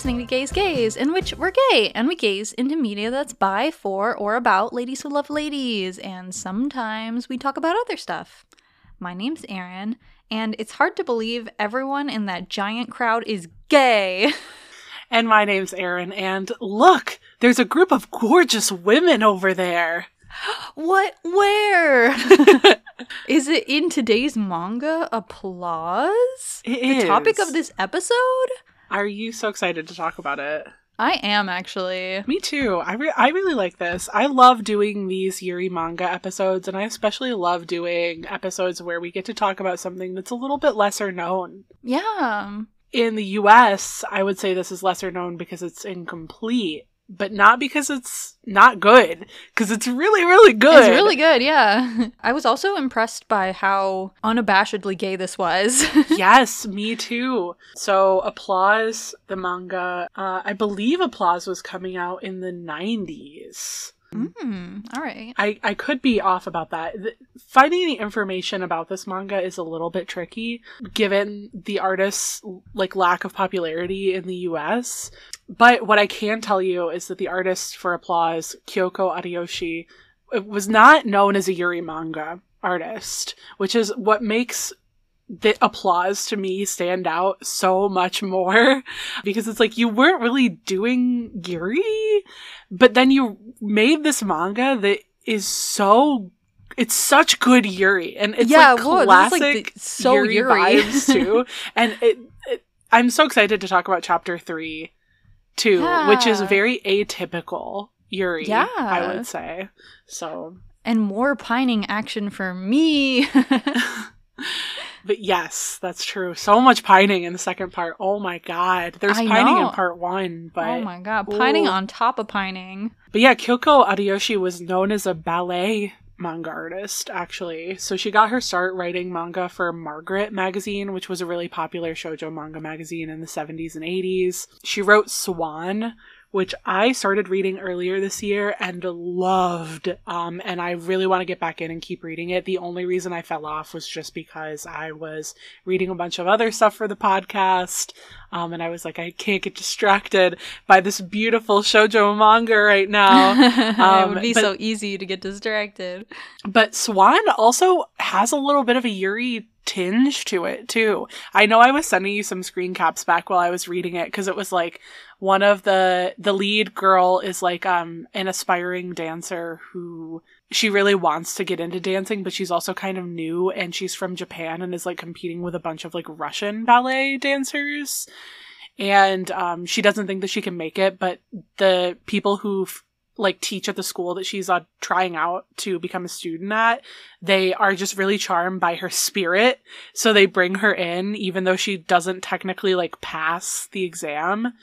Listening to Gays Gaze, in which we're gay and we gaze into media that's by, for, or about ladies who love ladies, and sometimes we talk about other stuff. My name's Erin, and it's hard to believe everyone in that giant crowd is gay. And my name's Erin, and look, there's a group of gorgeous women over there. what? Where? is it in today's manga? Applause? It the topic of this episode? Are you so excited to talk about it? I am actually. Me too. I, re- I really like this. I love doing these Yuri manga episodes, and I especially love doing episodes where we get to talk about something that's a little bit lesser known. Yeah. In the US, I would say this is lesser known because it's incomplete, but not because it's not good, because it's really, really good. It's really good, yeah. I was also impressed by how unabashedly gay this was. yes, me too. So, Applause, the manga, uh, I believe Applause was coming out in the 90s. Mm, all right. I, I could be off about that. Th- Finding the information about this manga is a little bit tricky given the artist's like lack of popularity in the US. But what I can tell you is that the artist for Applause, Kyoko Ariyoshi, was not known as a Yuri manga artist, which is what makes the applause to me stand out so much more because it's like you weren't really doing Yuri, but then you made this manga that is so it's such good Yuri and it's Yeah, like whoa, classic like, the- so Yuri, Yuri. vibes too. and it, it, I'm so excited to talk about chapter three too, which is very atypical Yuri. Yeah. I would say so. And more pining action for me. But yes, that's true. So much pining in the second part. Oh my god. There's I pining know. in part one, but oh my god, pining Ooh. on top of pining. but yeah, Kyoko Ariyoshi was known as a ballet manga artist, actually. So she got her start writing manga for Margaret magazine, which was a really popular shoujo manga magazine in the 70s and 80s. She wrote Swan, which I started reading earlier this year and loved. Um, and I really want to get back in and keep reading it. The only reason I fell off was just because I was reading a bunch of other stuff for the podcast. Um, and I was like, I can't get distracted by this beautiful shoujo manga right now. it Um, would be but- so easy to get distracted. But Swan also has a little bit of a Yuri tinge to it too. I know I was sending you some screen caps back while I was reading it because it was like one of the the lead girl is like um an aspiring dancer who she really wants to get into dancing but she's also kind of new and she's from Japan and is like competing with a bunch of like Russian ballet dancers and um she doesn't think that she can make it but the people who like teach at the school that she's uh, trying out to become a student at they are just really charmed by her spirit. So they bring her in even though she doesn't technically like pass the exam.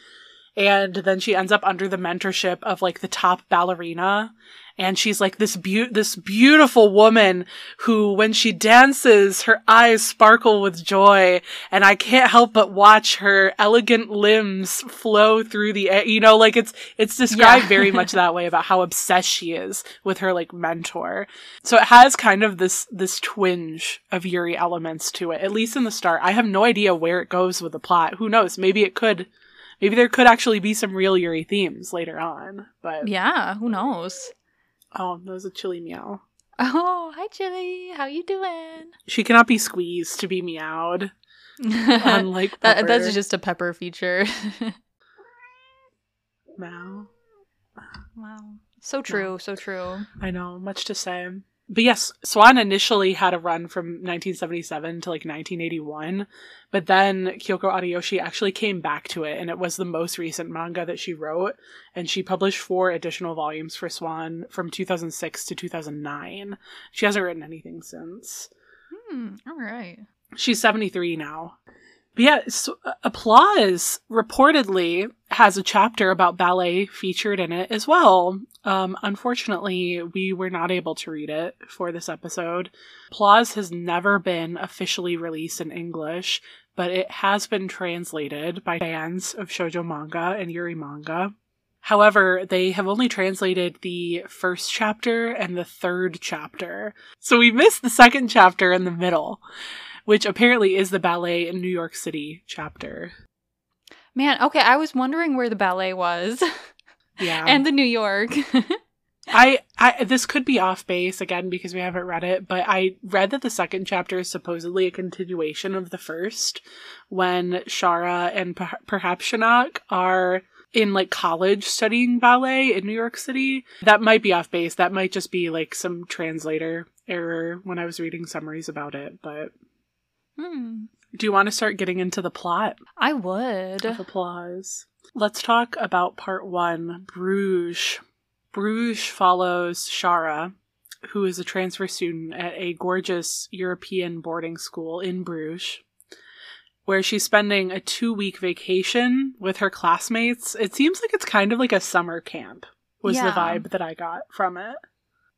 And then she ends up under the mentorship of like the top ballerina and she's like this beau- this beautiful woman who when she dances her eyes sparkle with joy. And i can't help but watch her elegant limbs flow through the air. You know like it's it's described Yeah. very much that way about how obsessed she is with her like mentor. So it has kind of this this twinge of yuri elements to it at least in the start. I have no idea where it goes with the plot. Who knows? Maybe it could maybe there could actually be some real yuri themes later on but Yeah, who knows? Oh that was a chilly meow Oh, hi Chili. How you doing? she cannot be squeezed to be meowed unlike that, that's just a pepper feature. meow wow. So true, so true. I know, much to say. But yes, Swan initially had a run from 1977 to like 1981, but then Kyoko Ariyoshi actually came back to it, and it was the most recent manga that she wrote, and she published four additional volumes for Swan from 2006 to 2009. She hasn't written anything since. Hmm, all right. She's 73 now. Yeah, S- Applause reportedly has a chapter about ballet featured in it as well. Um, unfortunately, we were not able to read it for this episode. Applause has never been officially released in English, but it has been translated by fans of shoujo manga and yuri manga. However, they have only translated the first chapter and the third chapter. So we missed the second chapter in the middle, which apparently is the ballet in New York City chapter. Man, okay, I was wondering where the ballet was Yeah. and the New York. I, I this could be off base again because we haven't read it, but I read that the second chapter is supposedly a continuation of the first, when Shara and per- perhaps Shinnok are in like college studying ballet in New York City. That might be off base. That might just be like some translator error when I was reading summaries about it. But Hmm. do you want to start getting into the plot I would. of applause? Let's talk about part one Bruges. Bruges follows Shara, who is a transfer student at a gorgeous European boarding school in Bruges, where she's spending a two week vacation with her classmates. It seems like it's kind of like a summer camp, was the vibe that I got from it.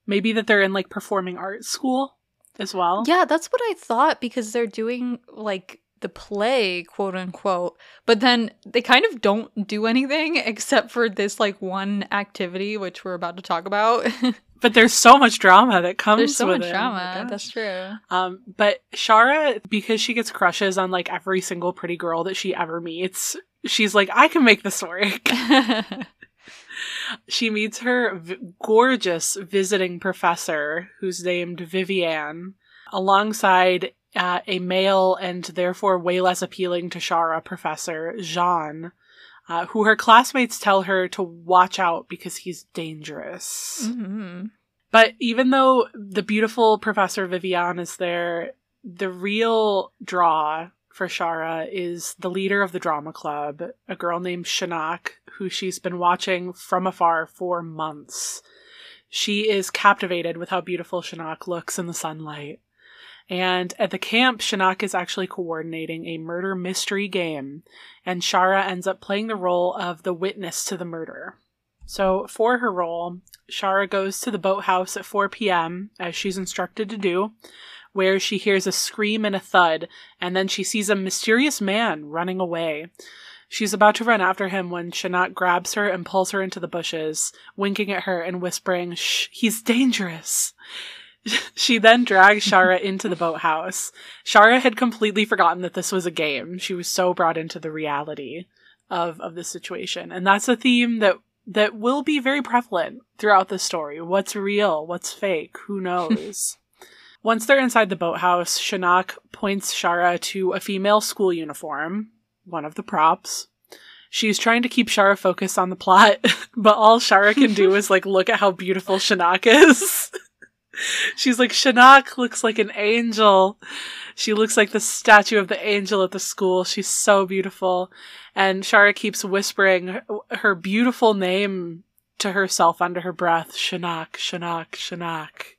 Maybe that they're in like performing arts school as well. Yeah, that's what I thought because they're doing like the play, quote unquote, but then they kind of don't do anything except for this like one activity, which we're about to talk about. But there's so much drama that comes There's so with much it. Oh drama. gosh. That's true. Um, but Shara, because she gets crushes on like every single pretty girl that she ever meets, she's like, I can make this work. she meets her v- gorgeous visiting professor, who's named Vivian alongside uh, a male and therefore way less appealing to Shara professor, Jean, uh, who her classmates tell her to watch out because he's dangerous. hmm But even though the beautiful Professor Vivian is there, the real draw for Shara is the leader of the drama club, a girl named Shinnok, who she's been watching from afar for months. She is captivated with how beautiful Shinnok looks in the sunlight. And at the camp, Shinnok is actually coordinating a murder mystery game, and Shara ends up playing the role of the witness to the murder. So, for her role, Shara goes to the boathouse at 4 p.m., as she's instructed to do, where she hears a scream and a thud, and then she sees a mysterious man running away. She's about to run after him when Shanat grabs her and pulls her into the bushes, winking at her and whispering, Shh, he's dangerous. she then drags Shara into the boathouse. Shara had completely forgotten that this was a game. She was so brought into the reality of, of the situation. And that's a theme that that will be very prevalent throughout the story. What's real? What's fake? Who knows? Once they're inside the boathouse, Shinnok points Shara to a female school uniform, one of the props. She's trying to keep Shara focused on the plot, but all Shara can do is like look at how beautiful Shanak is. She's like, Shanak looks like an angel. She looks like the statue of the angel at the school. She's so beautiful. And Shara keeps whispering her, beautiful name to herself under her breath Shanak, Shanak, Shinnok.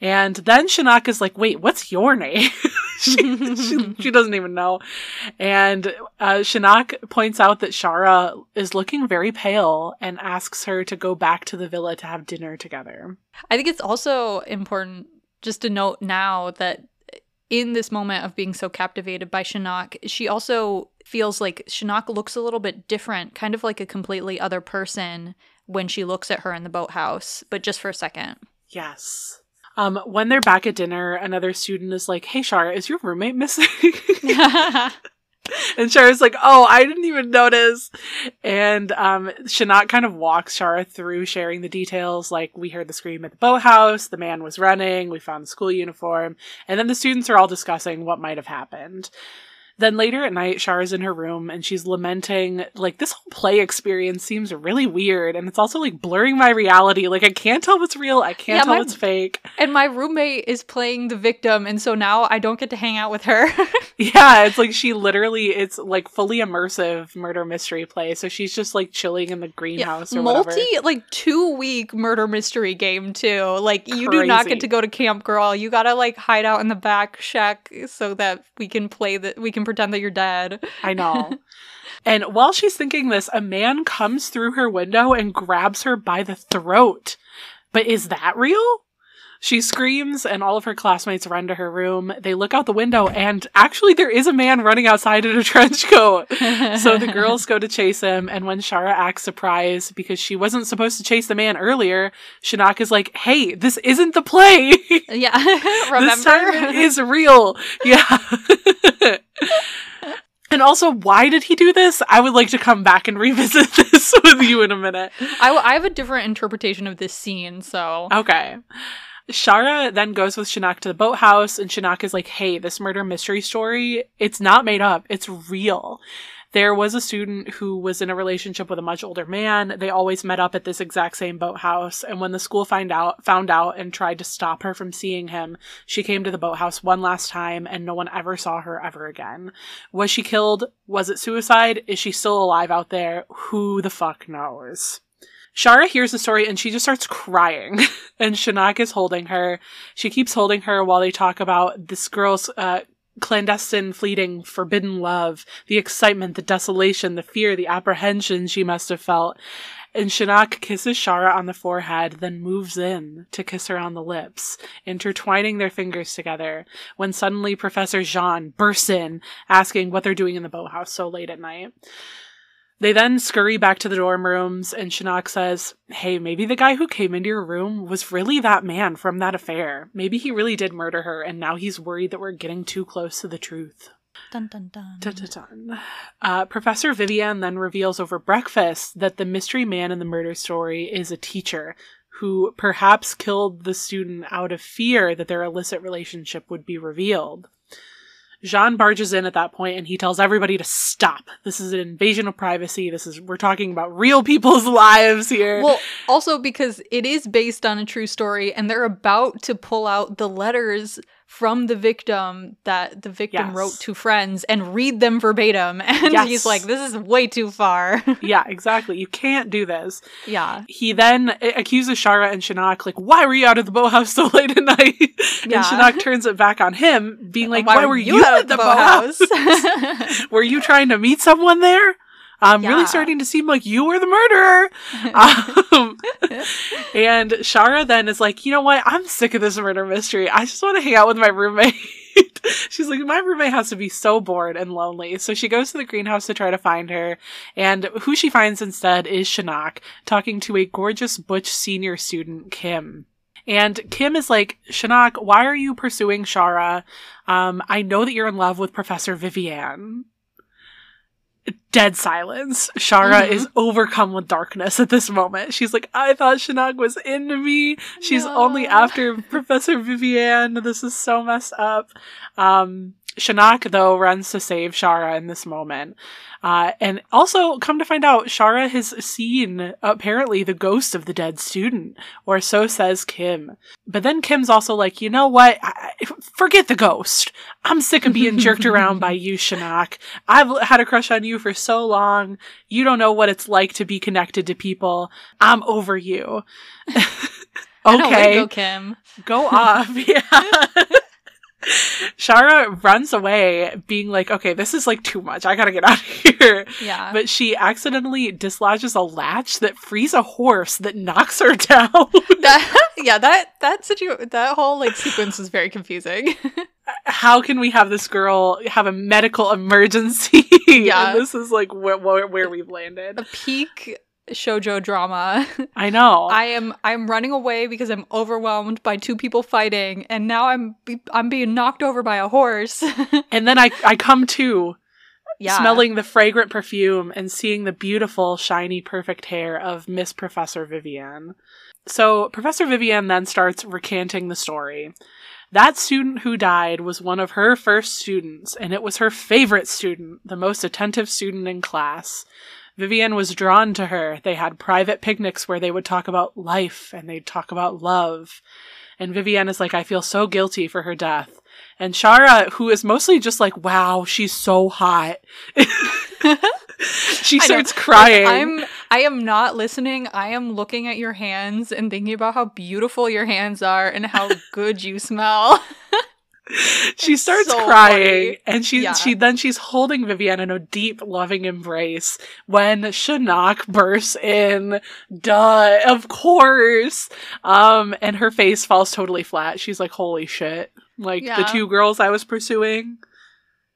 And then Shinnok is like, wait, what's your name? she, she, she doesn't even know. And uh, Shinnok points out that Shara is looking very pale and asks her to go back to the villa to have dinner together. I think it's also important just to note now that in this moment of being so captivated by Shinnok, she also feels like Shinnok looks a little bit different, kind of like a completely other person when she looks at her in the boathouse, but just for a second. Yes. Um, when they're back at dinner, another student is like, Hey, Shara, is your roommate missing? and Shara's like, Oh, I didn't even notice. And um, Shinnok kind of walks Shara through sharing the details. Like, we heard the scream at the boathouse, the man was running, we found the school uniform. And then the students are all discussing what might have happened. Then later at night, Shara's in her room and she's lamenting, like, this whole play experience seems really weird. And it's also like blurring my reality. Like, I can't tell what's real, I can't Yeah, tell my- what's fake. and my roommate is playing the victim, and so now I don't get to hang out with her. Yeah, it's like she literally, it's like fully immersive murder mystery play. So she's just like chilling in the greenhouse or whatever. multi like two week murder mystery game too. Like you do not get to go to camp, girl. You gotta like hide out in the back shack so that we can play that. We can pretend that you're dead. I know. and while she's thinking this, a man comes through her window and grabs her by the throat. But is that real? She screams, and all of her classmates run to her room. They look out the window, and actually, there is a man running outside in a trench coat. so the girls go to chase him, and when Shara acts surprised because she wasn't supposed to chase the man earlier, Shinnok is like, "Hey, this isn't the play. yeah, remember? this time it is real." Yeah. and also, why did he do this? I would like to come back and revisit this with you in a minute. I, w- I have a different interpretation of this scene, so. Okay. Shara then goes with Shinnok to the boathouse, and Shinnok is like, hey, this murder mystery story, it's not made up, it's real. There was a student who was in a relationship with a much older man. They always met up at this exact same boathouse, and when the school find out found out and tried to stop her from seeing him, she came to the boathouse one last time and no one ever saw her ever again. Was she killed? Was it suicide? Is she still alive out there? Who the fuck knows? Shara hears the story and she just starts crying. and Shinnok is holding her. She keeps holding her while they talk about this girl's uh, clandestine, fleeting, forbidden love, the excitement, the desolation, the fear, the apprehension she must have felt. And Shinnok kisses Shara on the forehead, then moves in to kiss her on the lips, intertwining their fingers together, when suddenly Professor Jean bursts in, asking what they're doing in the boathouse so late at night. They then scurry back to the dorm rooms, and Shinnok says, Hey, maybe the guy who came into your room was really that man from that affair. Maybe he really did murder her, and now he's worried that we're getting too close to the truth. Dun dun dun. Dun, dun, dun. Uh, Professor Vivian then reveals over breakfast that the mystery man in the murder story is a teacher who perhaps killed the student out of fear that their illicit relationship would be revealed. Jean barges in at that point and he tells everybody to stop. This is an invasion of privacy. This is we're talking about real people's lives here. Well, also because it is based on a true story and they're about to pull out the letters from the victim that the victim Yes. wrote to friends and read them verbatim. And Yes. he's like, this is way too far. yeah, exactly. You can't do this. yeah. He then accuses Shara and Shinnok, like, why were you out at the boathouse so late at night? Yeah. And Shinnok turns it back on him, being uh, like, why, were you, out at the boathouse? were you trying to meet someone there? I'm really starting to seem like you were the murderer. um, and Shara then is like, you know what? I'm sick of this murder mystery. I just want to hang out with my roommate. She's like, my roommate has to be so bored and lonely. So she goes to the greenhouse to try to find her. And who she finds instead is Shinnok, talking to a gorgeous Butch senior student, Kim. And Kim is like, Shinnok, why are you pursuing Shara? Um, I know that you're in love with Professor Vivian. Dead silence. Shara Mhm. is overcome with darkness at this moment. She's like, I thought Shinnok was into me. She's only after Professor Vivian. This is so messed up. Um, Shinnok, though, runs to save Shara in this moment. Uh, and also, come to find out, Shara has seen, apparently, the ghost of the dead student, or so says Kim. But then Kim's also like, you know what? I- forget the ghost. I'm sick of being jerked around by you, Shinnok. I've had a crush on you for so long. You don't know what it's like to be connected to people. I'm over you. Know, okay, go, Kim. go off. Yeah. Shara runs away, being like, okay, this is like too much. I gotta get out of here. Yeah. But she accidentally dislodges a latch that frees a horse that knocks her down. that, yeah, that that situ- that whole like sequence was very confusing. How can we have this girl have a medical emergency? Yeah. And this is like where, where, where we've landed. a peak shojo drama. I know. I am I'm running away because I'm overwhelmed by two people fighting, and now I'm I'm being knocked over by a horse. and then I, I come to yeah, smelling the fragrant perfume and seeing the beautiful, shiny, perfect hair of Miss Professor Vivian. So, Professor Vivian then starts recanting the story. That student who died was one of her first students, and it was her favorite student, the most attentive student in class. Vivian was drawn to her. They had private picnics where they would talk about life and they'd talk about love. And Vivian is like, I feel so guilty for her death. And Shara, who is mostly just like, wow, she's so hot. she starts crying. I'm I am not listening. I am looking at your hands and thinking about how beautiful your hands are and how good you smell. she starts so crying funny. and she Yeah. she then she's holding Vivian in a deep loving embrace when Shinnok bursts in. Duh of course. Um and her face falls totally flat. She's like holy shit. Like the two girls I was pursuing?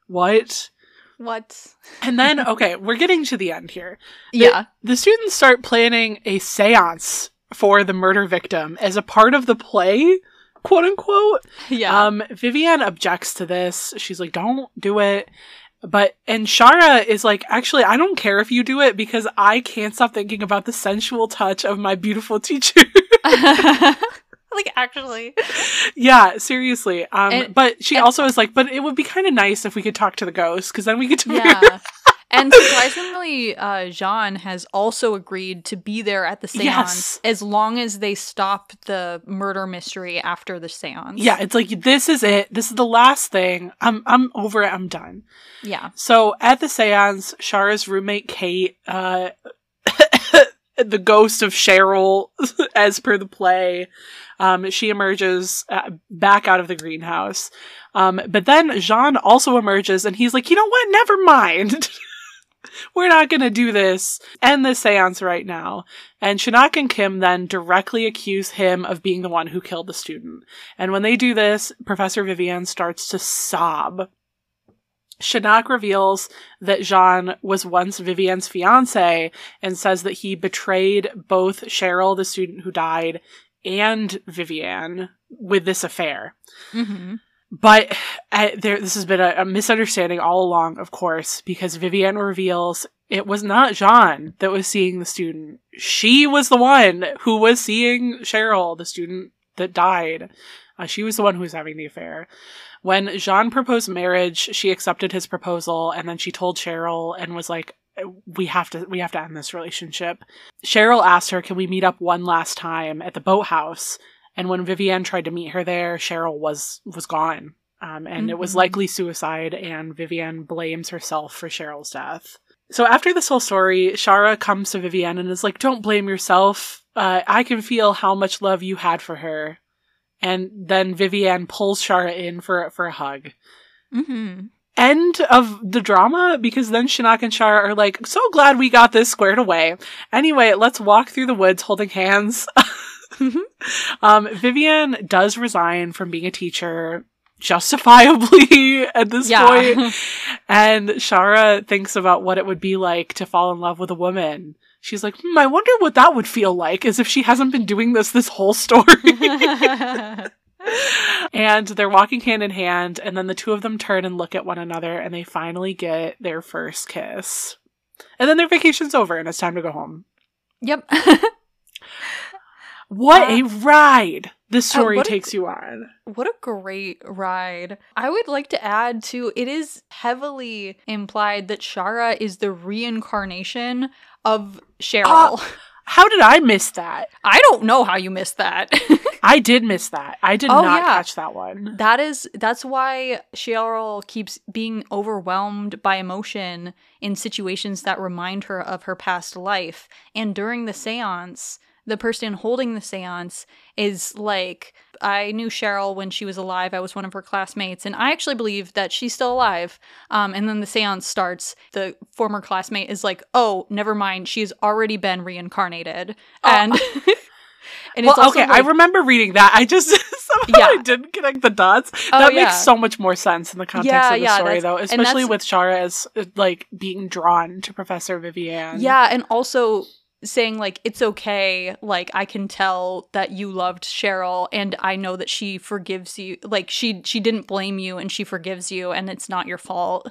What? What? and then okay we're getting to the end here. Yeah. the students start planning a seance for the murder victim as a part of the play quote unquote Yeah. um, Vivian objects to this. She's like, "Don't do it." But and Shara is like, actually, I don't care if you do it because I can't stop thinking about the sensual touch of my beautiful teacher. like actually. yeah, seriously. Um, And- but she and- also is like, but it would be kind of nice if we could talk to the ghost because then we could. Yeah. And surprisingly, uh, Jean has also agreed to be there at the seance Yes. as long as they stop the murder mystery after the seance. yeah, it's like this is it. This is the last thing. I'm I'm over it. I'm done. Yeah. So at the seance, Shara's roommate Kate, uh, the ghost of Cheryl, as per the play, um, she emerges uh, back out of the greenhouse. Um, but then Jean also emerges, and he's like, "You know what? Never mind." We're not gonna do this. End the seance right now. And Shinnok and Kim then directly accuse him of being the one who killed the student. And when they do this, Professor Vivian starts to sob. Shinnok reveals that Jean was once Vivian's fiance and says that he betrayed both Cheryl, the student who died, and Vivian with this affair. hmm But there, this has been a, a misunderstanding all along, of course, because Vivian reveals it was not Jean that was seeing the student. She was the one who was seeing Cheryl, the student that died. Uh, she was the one who was having the affair. When Jean proposed marriage, she accepted his proposal, and then she told Cheryl and was like, "We have to, we have to end this relationship." Cheryl asked her, "Can we meet up one last time at the boathouse?" And when Vivian tried to meet her there, Cheryl was was gone, um, and it was Mhm. likely suicide. And Vivian blames herself for Cheryl's death. So after this whole story, Shara comes to Vivian and is like, "Don't blame yourself. Uh, I can feel how much love you had for her." And then Vivian pulls Shara in for for a hug. hmm End of the drama because then Shinnok and Shara are like, "So glad we got this squared away." Anyway, let's walk through the woods holding hands. um, Vivian does resign from being a teacher justifiably at this Yeah. point. And Shara thinks about what it would be like to fall in love with a woman. She's like, hmm, I wonder what that would feel like, as if she hasn't been doing this this whole story. and they're walking hand in hand, and then the two of them turn and look at one another, and they finally get their first kiss. And then their vacation's over, and it's time to go home. yep. What Uh, a ride this story what a- takes you on. What a great ride. I would like to add to it is heavily implied that Shara is the reincarnation of Cheryl. How did I miss that? I don't know how you missed that. I did miss that. I did Oh, not yeah. catch that one. that is that's why Cheryl keeps being overwhelmed by emotion in situations that remind her of her past life. And during the séance, the person holding the séance is like I knew Cheryl when she was alive. I was one of her classmates, and I actually believe that she's still alive. Um, and then the seance starts. The former classmate is like, "Oh, never mind. She's already been reincarnated." Oh. And and well, okay, I remember reading that. I just somehow Yeah. I didn't connect the dots. Oh, that yeah. makes so much more sense in the context Yeah, of the story, though, especially with Shara as like being drawn to Professor Vivian. Yeah, and also saying like it's okay, like I can tell that you loved Cheryl and I know that she forgives you. Like she she didn't blame you and she forgives you and it's not your fault.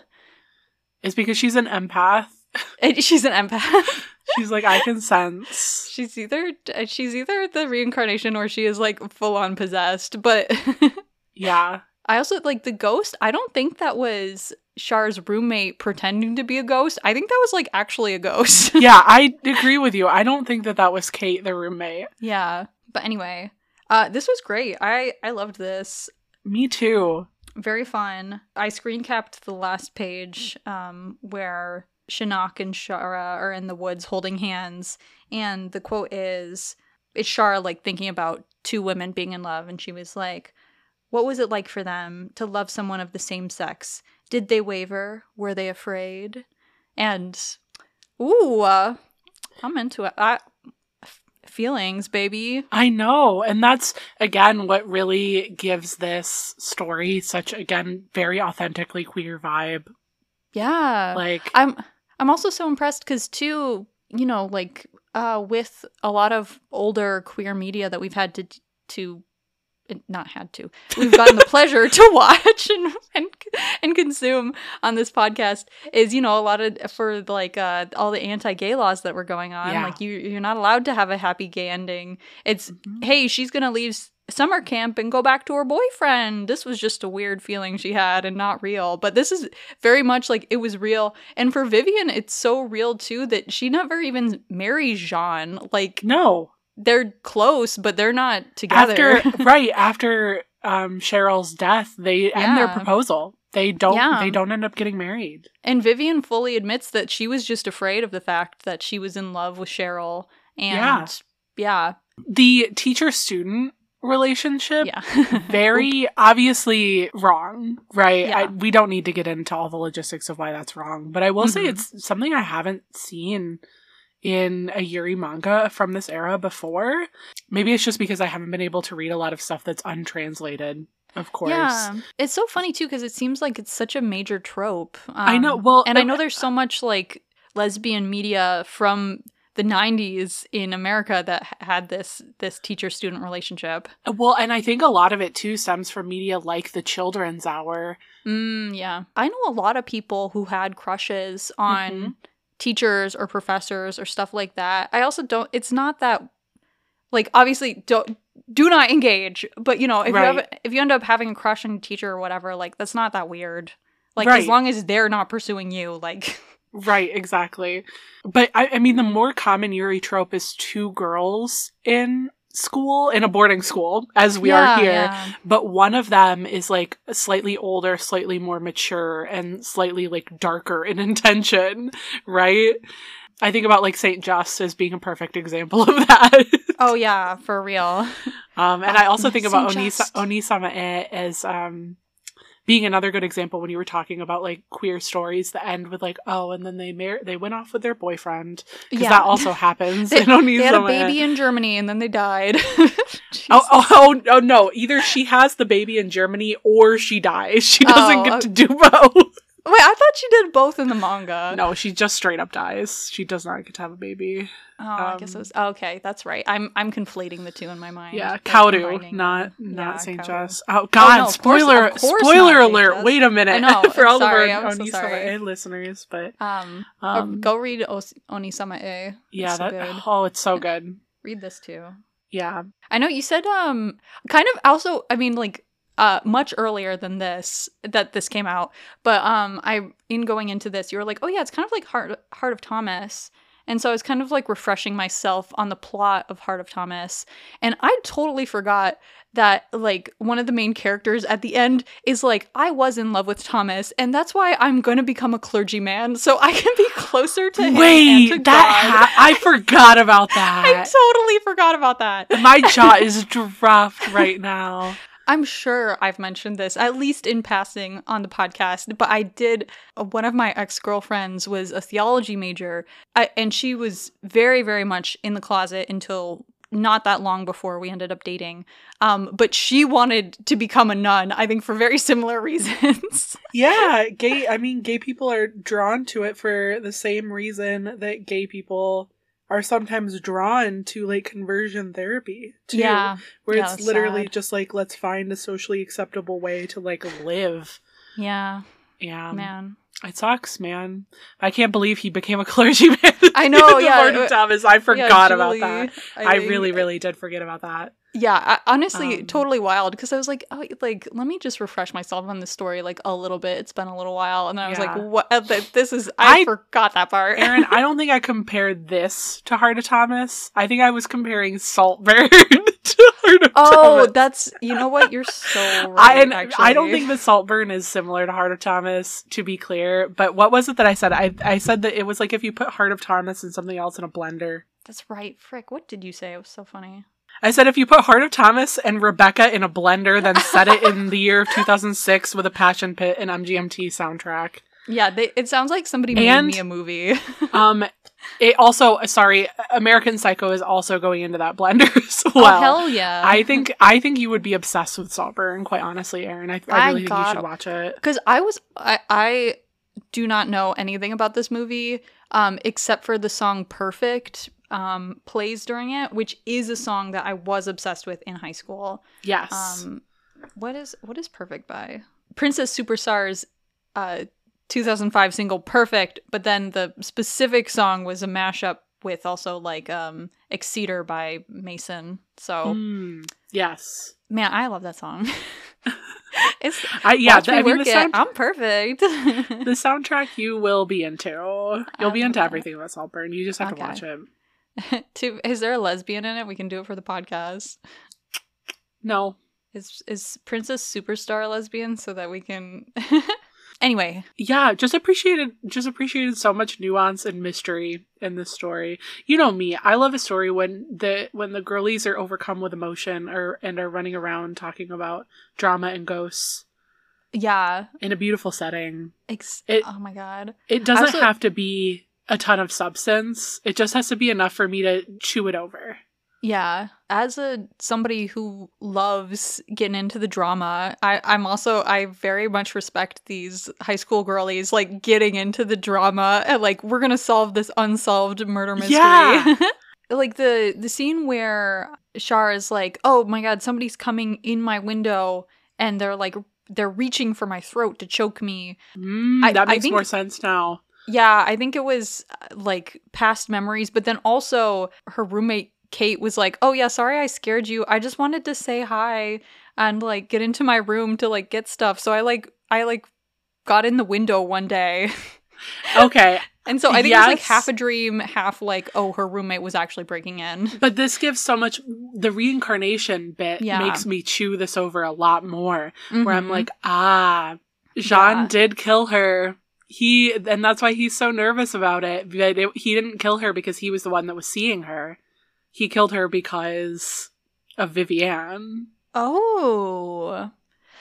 it's because she's an empath. And she's an empath. She's like, I can sense. she's either uh, she's either the reincarnation or she is like full on possessed, but Yeah. I also like the ghost. I don't think that was Char's roommate pretending to be a ghost. I think that was like actually a ghost. Yeah, I agree with you. I don't think that that was Kate, the roommate. yeah. But anyway, uh this was great. I I loved this. Me too. Very fun. I screen capped the last page um, where Shinnok and Shara are in the woods holding hands, and the quote is it's Shara like thinking about two women being in love, and she was like, What was it like for them to love someone of the same sex? Did they waver? Were they afraid? And ooh, uh, I'm into it. I, feelings, baby. I know. And that's, again, what really gives this story such, again, very authentically queer vibe. Yeah. Like, I'm I'm also so impressed because too, you know, like uh, with a lot of older queer media that we've had to to not had to. We've gotten the pleasure to watch and, and and consume on this podcast is you know a lot of for like uh, all the anti-gay laws that were going on. Yeah. Like you you're not allowed to have a happy gay ending. It's Mhm. hey she's gonna leave summer camp and go back to her boyfriend. This was just a weird feeling she had and not real. But this is very much like it was real. And for Vivian, it's so real too that she never even marries Jean. Like No. They're close, but they're not together. After right after um Cheryl's death, they end their proposal. They don't Yeah. they don't end up getting married. and Vivian fully admits that she was just afraid of the fact that she was in love with Cheryl. And yeah, The teacher student relationship yeah. very obviously wrong, right? I, we don't need to get into all the logistics of why that's wrong, but I will say Mhm. it's something I haven't seen in a Yuri manga from this era before. Maybe it's just because I haven't been able to read a lot of stuff that's untranslated, of course. Yeah, it's so funny too because it seems like it's such a major trope. I know, Um, well, and I know there's so much like lesbian media from the 90s in America that had this this teacher student relationship. Well, and I think a lot of it too stems from media like the Children's Hour. Mm, yeah, I know a lot of people who had crushes on Mhm. Teachers or professors or stuff like that. I also don't. It's not that like obviously don't do not engage. But you know if you have if you end up having a crush on a teacher or whatever, like that's not that weird. Like Right. as long as they're not pursuing you, like Right, exactly. But I, I mean, the more common Yuri trope is two girls in school, in a boarding school, as we Yeah, are here. yeah. But one of them is like slightly older, slightly more mature, and slightly like darker in intention, right? I think about like Saint Just as being a perfect example of that. Oh yeah, for real. um, and I also think about Onisa- Onisama-e as um, being another good example when you were talking about like queer stories that end with like, oh, and then they mar- they went off with their boyfriend because Yeah. that also happens. They- in Onisama-e. They had a baby in Germany and then they died. Oh, oh, oh, oh, no. Either she has the baby in Germany or she dies. She doesn't Oh, get to do both. Wait, I thought she did both in the manga. no, she just straight up dies. She does not get to have a baby. Oh, I guess it Um, was okay. That's right. I'm I'm conflating the two in my mind. Yeah, Kaoru, not not Yeah, Saint. Just. Oh God! no, of course- spoiler course spoiler alert! Wait a minute I know, for all sorry, of our so Onisama. Listeners, but Um, um, go read Os- Onisama-e. yeah, so that good. oh, it's so good. Read this too. Yeah, I know you said um kind of also I mean like uh much earlier than this that this came out but um I in going into this you were like oh yeah it's kind of like Heart Heart of Thomas and so I was kind of like refreshing myself on the plot of Heart of Thomas and I totally forgot that like one of the main characters at the end is like I was in love with Thomas and that's why I'm going to become a clergyman so I can be closer to him and to wait, God. that ha- I forgot about that. I totally forgot about that. My jaw is dropped right now. I'm sure I've mentioned this at least in passing on the podcast, but I did. uh, One of my ex girlfriends was a theology major, I, and she was very, very much in the closet until not that long before we ended up dating. Um, but she wanted to become a nun, I think, for very similar reasons. Yeah, gay. I mean, gay people are drawn to it for the same reason that gay people are sometimes drawn to like conversion therapy too. yeah, where yeah, it's literally sad. just like let's find a socially acceptable way to like live. yeah, Yeah, man. it sucks, man. I can't believe he became a clergyman. I know, yeah, Thomas. I Yeah, forgot about that. I think- really, really did forget about that. Yeah, I, honestly, Um, totally wild because I was like, oh, like let me just refresh myself on the story like a little bit. It's been a little while, and then I was Yeah. like, what? uh, This is I, I- forgot that part. Erin, I don't think I compared this to Heart of Thomas. I think I was comparing Saltburn to Heart of oh, Thomas. that's you know what you're so right. I. I don't think that Saltburn is similar to Heart of Thomas, to be clear. But what was it that I said? I I said that it was like if you put Heart of Thomas and something else in a blender. that's right. Frick, what did you say? It was so funny. I said if you put Heart of Thomas and Rebecca in a blender, then set it in the year of 2006 with a Passion Pit and MGMT soundtrack. Yeah, they, it sounds like somebody made And- me a movie. Um, it also sorry, American Psycho is also going into that blender as oh well. hell yeah! I think I think you would be obsessed with Saltburn, quite honestly, Erin. I, I I really think you should watch it. because I was I I do not know anything about this movie um except for the song "Perfect." Um, plays during it, which is a song that I was obsessed with in high school. Yes. Um, what is what is Perfect by Princess Superstar's uh, 2005 single Perfect, but then the specific song was a mashup with also like um, Exceeder by Mason. So Mm, yes. man, I love that song. it's I yeah. The, I mean, the, it. sound, I'm perfect. the soundtrack you will be into. You'll be into everything with Saltburn. You just have Okay. to watch it. to, is there a lesbian in it? We can do it for the podcast. No. Is is Princess Superstar a lesbian so that we can? anyway, Yeah, just appreciated just appreciated so much nuance and mystery in this story. You know me, I love a story when the when the girlies are overcome with emotion or and are running around talking about drama and ghosts yeah. in a beautiful setting. Ex- It- oh my god. It doesn't have to be a ton of substance. It just has to be enough for me to chew it over. Yeah, as a somebody who loves getting into the drama, I I'm also I very much respect these high school girlies like getting into the drama and like we're gonna solve this unsolved murder mystery. Yeah. like the the scene where Shar is like, "Oh my god, somebody's coming in my window," and they're like they're reaching for my throat to choke me. Mm, I- that I makes think- more sense now. Yeah, I think it was uh, like past memories, but then also her roommate Kate was like, "Oh yeah, sorry I scared you. I just wanted to say hi and like get into my room to like get stuff." So I like I like got in the window one day. Okay, and so I think it was like half a dream, half like, "Oh, her roommate was actually breaking in." but this gives so much the reincarnation bit Yeah. makes me chew this over a lot more. where I'm Mhm. like, ah, Jean Yeah. did kill her. He and that's why he's so nervous about it. But it, he didn't kill her because he was the one that was seeing her. He killed her because of Vivian. "Oh."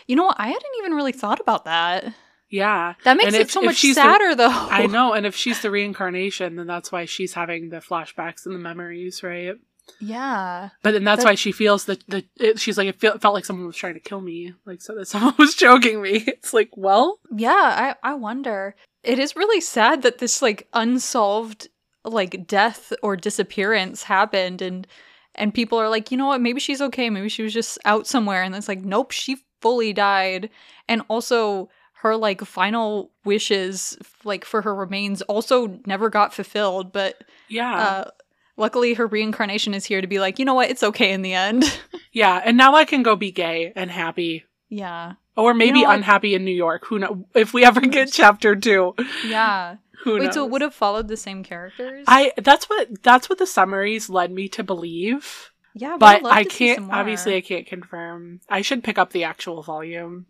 You know what? I hadn't even really thought about that. Yeah, That makes And it if- so much she's the- sadder though. I know. And if she's the reincarnation, then that's why she's having the flashbacks and the memories, right? Yeah. But then that's That- why she feels that the it, she's like it feel, felt like someone was trying to kill me, like so that someone was choking me. It's like, well, Yeah, I I wonder. It is really sad that this like unsolved like death or disappearance happened and and people are like, "You know what? Maybe she's okay. Maybe she was just out somewhere." And it's like, "Nope, she fully died." And also her like final wishes like for her remains also never got fulfilled, but yeah, uh luckily her reincarnation is here to be like, "You know what? It's okay in the end." yeah. And now I can go be gay and happy. yeah. Or maybe know unhappy in New York. Who know? If we ever get chapter two, Yeah. who Wait, knows? so it would have followed the same characters? I that's what that's what the summaries led me to believe, yeah, but I can't. Obviously, I can't confirm. I should pick up the actual volume.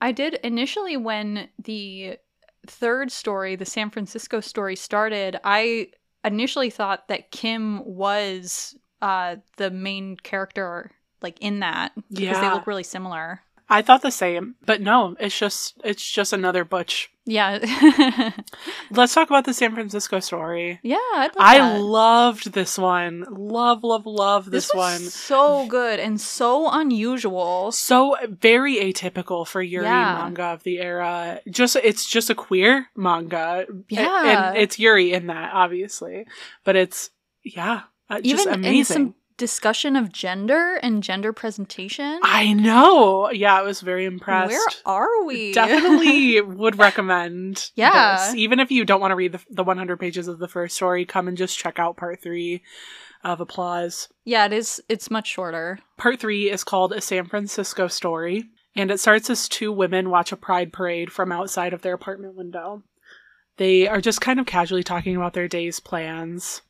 I did initially when the third story, the San Francisco story started, I initially thought that Kim was uh the main character like in that because they look really similar. I thought the same, but no, it's just it's just another butch. Yeah. Let's talk about the San Francisco story. yeah, I that. loved this one. Love, love, love this, this one. so good and so unusual. So very atypical for Yuri Yeah. manga of the era. Just it's just a queer manga. Yeah. and it's Yuri in that, obviously, but it's yeah, uh, just Even in amazing. Discussion of gender and gender presentation. I know. Yeah, I was very impressed. Where are we? Definitely would recommend. Yeah. this. even if you don't want to read the, the 100 pages of the first story, come and just check out part three of Applause. yeah, it is. It's much shorter. Part three is called A San Francisco Story, and it starts as two women watch a pride parade from outside of their apartment window. They are just kind of casually talking about their day's plans.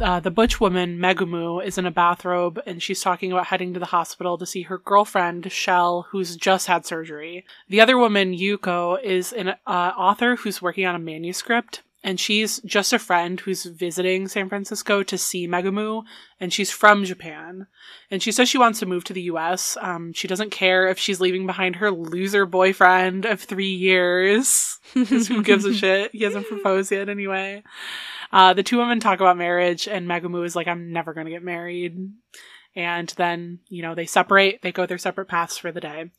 Uh, the butch woman, Megumu, is in a bathrobe and she's talking about heading to the hospital to see her girlfriend, Shell, who's just had surgery. The other woman, Yuko, is an uh, author who's working on a manuscript and she's just a friend who's visiting San Francisco to see Megumu and she's from Japan. And she says she wants to move to the US. Um, she doesn't care if she's leaving behind her loser boyfriend of three years. who gives a shit? He hasn't proposed yet anyway. Uh, the two women talk about marriage, and Megumu is like, I'm never going to get married. And then, you know, they separate, they go their separate paths for the day.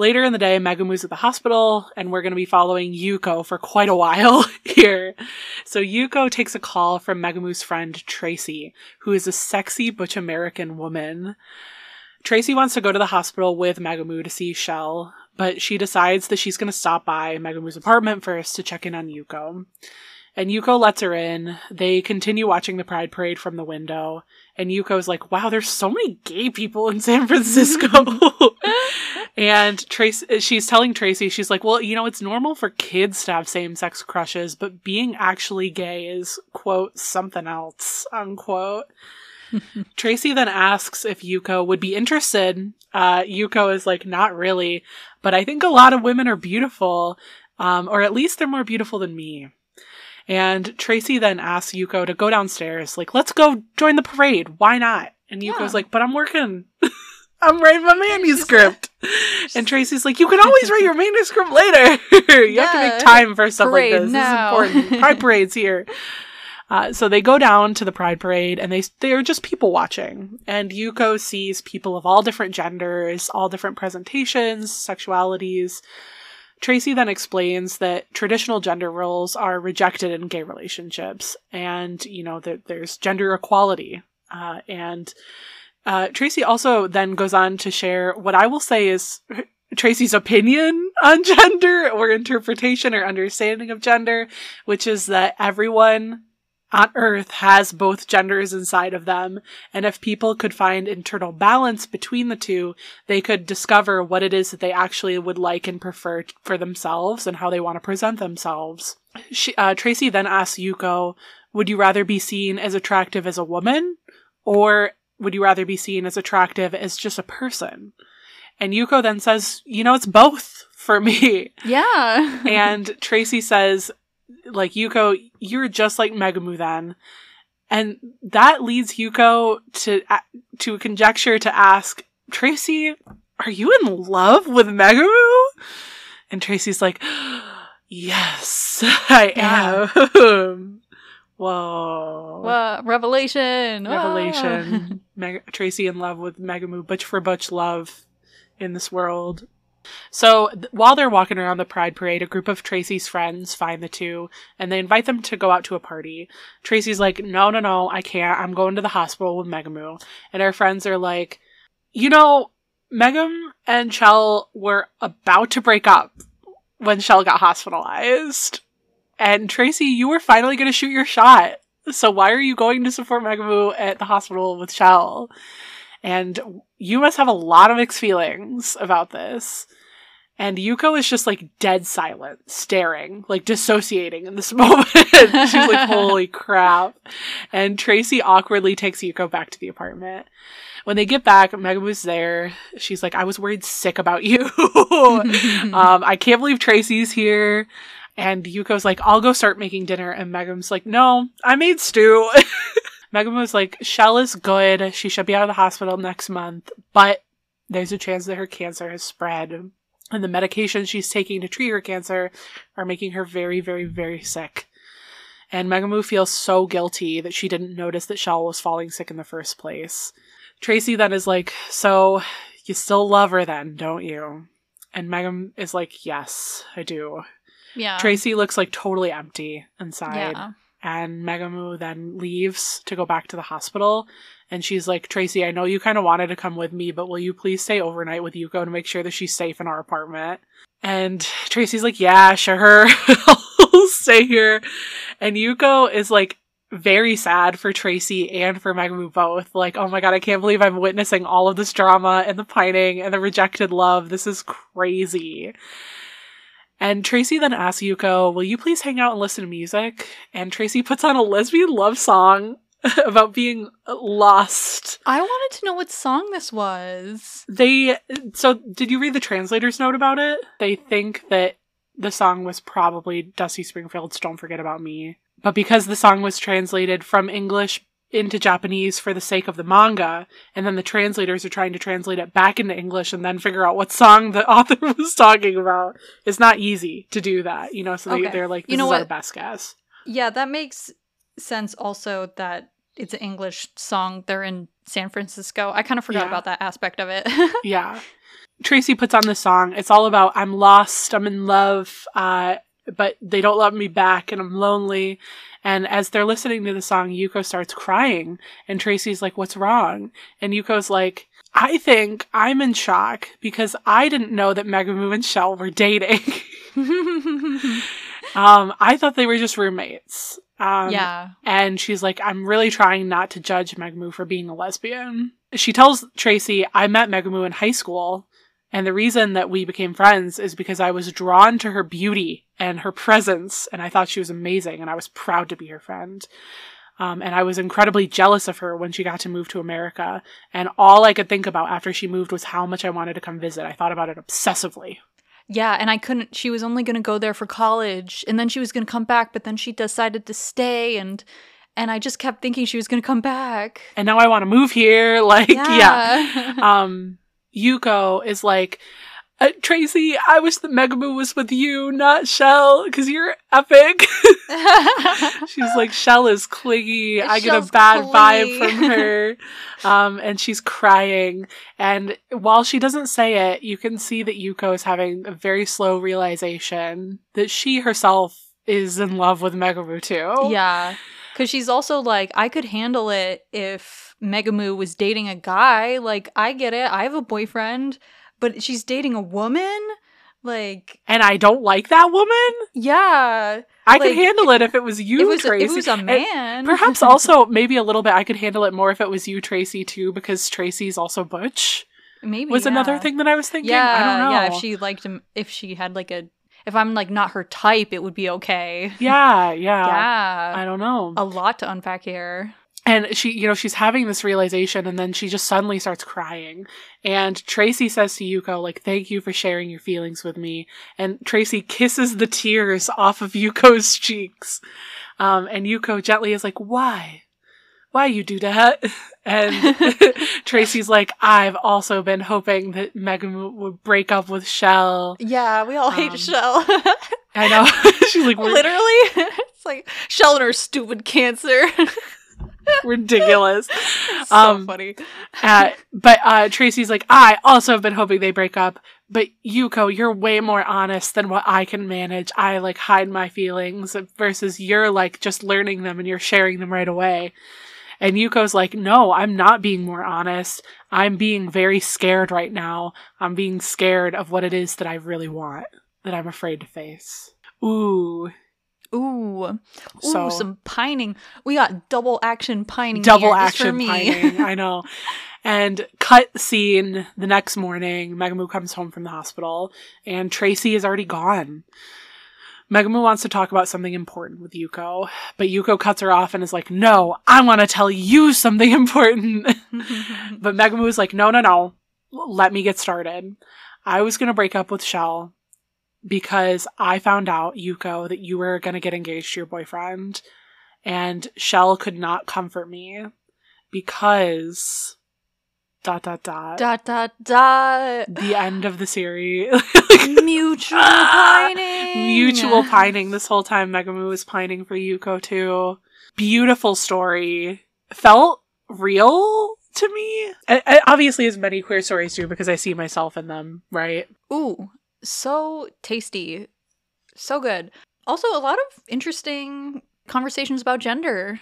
Later in the day, Megumu's at the hospital, and we're going to be following Yuko for quite a while here. So Yuko takes a call from Megumu's friend Tracy, who is a sexy butch American woman. Tracy wants to go to the hospital with Megumu to see Shell, but she decides that she's going to stop by Megumu's apartment first to check in on Yuko. And Yuko lets her in. They continue watching the Pride Parade from the window. And Yuko's like, wow, there's so many gay people in San Francisco. and Tracy, she's telling Tracy, she's like, well, you know, it's normal for kids to have same sex crushes, but being actually gay is, quote, something else, unquote. Tracy then asks if Yuko would be interested. Uh, Yuko is like, not really, but I think a lot of women are beautiful, um, or at least they're more beautiful than me. And Tracy then asks Yuko to go downstairs, like, let's go join the parade. Why not? And Yuko's Yeah. like, but I'm working. I'm writing my manuscript. and Tracy's like, you can always write your manuscript later. you have to make time for stuff Parade like this. now. This is important. Pride parade's here. Uh, so they go down to the pride parade and they they are just people watching and yuko sees people of all different genders all different presentations sexualities tracy then explains that traditional gender roles are rejected in gay relationships and you know that there's gender equality uh, and uh, tracy also then goes on to share what i will say is Tracy's opinion on gender or interpretation or understanding of gender, which is that everyone on Earth has both genders inside of them. And if people could find internal balance between the two, they could discover what it is that they actually would like and prefer for themselves and how they want to present themselves. She, uh, Tracy then asks Yuko, would you rather be seen as attractive as a woman or would you rather be seen as attractive as just a person? And Yuko then says, you know, it's both for me. Yeah. and Tracy says, like, Yuko, you're just like Megumu then. And that leads Yuko to, to conjecture to ask, Tracy, are you in love with Megumu? And Tracy's like, yes, I Yeah. am. Whoa. Wha- revelation. Revelation. Meg- Tracy in love with Megumu, Butch for Butch love in this world. So th- while they're walking around the Pride Parade, a group of Tracy's friends find the two and they invite them to go out to a party. Tracy's like, no, no, no, I can't. I'm going to the hospital with Megumu. And her friends are like, you know, Megum and Shell were about to break up when Shell got hospitalized. And Tracy, you were finally going to shoot your shot. So why are you going to support Megumu at the hospital with Shell? And you must have a lot of mixed feelings about this. And Yuko is just like dead silent, staring, like dissociating in this moment. She's like, holy crap. And Tracy awkwardly takes Yuko back to the apartment. When they get back, Megumu's there. She's like, I was worried sick about you. um, I can't believe Tracy's here. And Yuko's like, I'll go start making dinner. And Megum's like, no, I made stew. Megum was like, Shell is good. She should be out of the hospital next month, but there's a chance that her cancer has spread. And the medications she's taking to treat her cancer are making her very, very, very sick. And Megumu feels so guilty that she didn't notice that Shell was falling sick in the first place. Tracy then is like, So, you still love her then, don't you? And Megum is like, Yes, I do. yeah. Tracy looks like totally empty inside Yeah. And Megumu then leaves to go back to the hospital. And she's like, Tracy, I know you kind of wanted to come with me, but will you please stay overnight with Yuko to make sure that she's safe in our apartment? And Tracy's like, yeah, sure. I'll stay here. And Yuko is like very sad for Tracy and for Megumu both. Like, oh my god, I can't believe I'm witnessing all of this drama and the pining and the rejected love. This is crazy. And Tracy then asks Yuko, Will you please hang out and listen to music? And Tracy puts on a lesbian love song about being lost. I wanted to know what song this was. They, so did you read the translator's note about it? They think that the song was probably Dusty Springfield's Don't Forget About Me. But because the song was translated from English into Japanese for the sake of the manga, and then the translators are trying to translate it back into English and then figure out what song the author was talking about, it's not easy to do that, you know? So they, Okay. they're like, this You know is our best guess. Yeah, that makes sense also that it's an English song. They're in San Francisco. I kind of forgot Yeah. about that aspect of it. Yeah. Tracy puts on the song. It's all about I'm lost, I'm in love, uh, but they don't love me back, and I'm lonely. And as they're listening to the song, Yuko starts crying, and Tracy's like, "What's wrong?" And Yuko's like, "I think I'm in shock because I didn't know that Megumu and Shell were dating. um, I thought they were just roommates." Um, yeah. And she's like, I'm really trying not to judge Megumu for being a lesbian. She tells Tracy, I met Megumu in high school, and the reason that we became friends is because I was drawn to her beauty and her presence, and I thought she was amazing, and I was proud to be her friend. Um, and I was incredibly jealous of her when she got to move to America. And all I could think about after she moved was how much I wanted to come visit. I thought about it obsessively. Yeah, and I couldn't. She was only going to go there for college, and then she was going to come back, but then she decided to stay, and and I just kept thinking she was going to come back. And now I want to move here. Like, yeah. Yeah. um Yuko is like uh, Tracy, I wish the Megumu was with you, not Shell, because you're epic. she's like, Shell is clingy. I get a bad vibe from her. Um, and she's crying. And while she doesn't say it, you can see that Yuko is having a very slow realization that she herself is in love with Megumu too. yeah, because she's also like, I could handle it if Megumu was dating a guy. Like, I get it. I have a boyfriend, but she's dating a woman. Like, And I don't like that woman. yeah, I Like, could handle it if it was you, it was Tracy. it was a And- man. Perhaps also maybe a little bit I could handle it more if it was you, Tracy, too, because Tracy's also Butch. maybe Was another thing that I was thinking. Yeah, I don't know. yeah. If she liked him, if she had like a, if I'm like not her type, it would be okay. yeah, yeah. yeah, I don't know. a lot to unpack here. And she, you know, she's having this realization and then she just suddenly starts crying. And Tracy says to Yuko, like, thank you for sharing your feelings with me. And Tracy kisses the tears off of Yuko's cheeks. Um, and Yuko gently is like, why? Why you do that? And Tracy's like, I've also been hoping that Megan would break up with Shell. Yeah, we all hate Um, Shell. I know. she's like, Literally, it's like Shell and her stupid cancer. ridiculous. so Um, funny. Uh, but uh, Tracy's like, I also have been hoping they break up. But Yuko, you're way more honest than what I can manage. I like hide my feelings versus you're like just learning them and you're sharing them right away. And Yuko's like, no, I'm not being more honest. I'm being very scared right now. I'm being scared of what it is that I really want, that I'm afraid to face. Ooh. Ooh, ooh, So some pining. We got double action pining. double here, just for action me. pining. I know. And cut scene the next morning, Megumu comes home from the hospital and Tracy is already gone. Megumu wants to talk about something important with Yuko, but Yuko cuts her off and is like, No, I want to tell you something important. but Megumu is like, No, no, no. Let me get started. I was going to break up with Shell because I found out, Yuko, that you were going to get engaged to your boyfriend. And Shell could not comfort me because. Dot, dot, dot. dot dot dot. The end of the series. Mutual pining. Mutual pining. This whole time, Megumu was pining for Yuko too. Beautiful story. Felt real to me. I, I- obviously, as many queer stories do, because I see myself in them, right? Ooh, so tasty. So good. Also, a lot of interesting conversations about gender,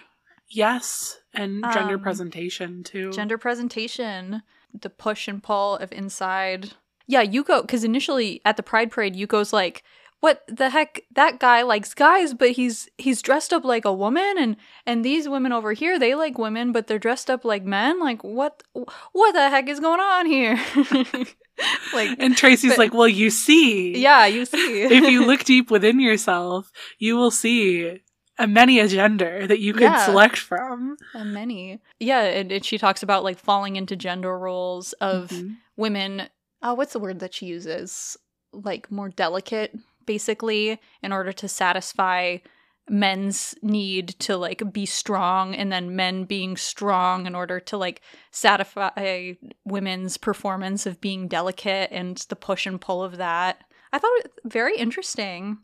Yes. And gender Um, presentation too. gender presentation, the push and pull of inside. Yeah, Yuko, because initially at the Pride Parade, Yuko's like, what the heck that guy likes guys but he's he's dressed up like a woman and and these women over here they like women but they're dressed up like men like what what the heck is going on here like and Tracy's but- like, well, you see. yeah you see if you look deep within yourself, you will see a many a gender that you could Yeah. select from. Uh, many yeah and, and she talks about like falling into gender roles of Mhm. women uh, what's the word that she uses like more delicate basically in order to satisfy men's need to like be strong and then men being strong in order to like satisfy women's performance of being delicate and the push and pull of that. I thought it very interesting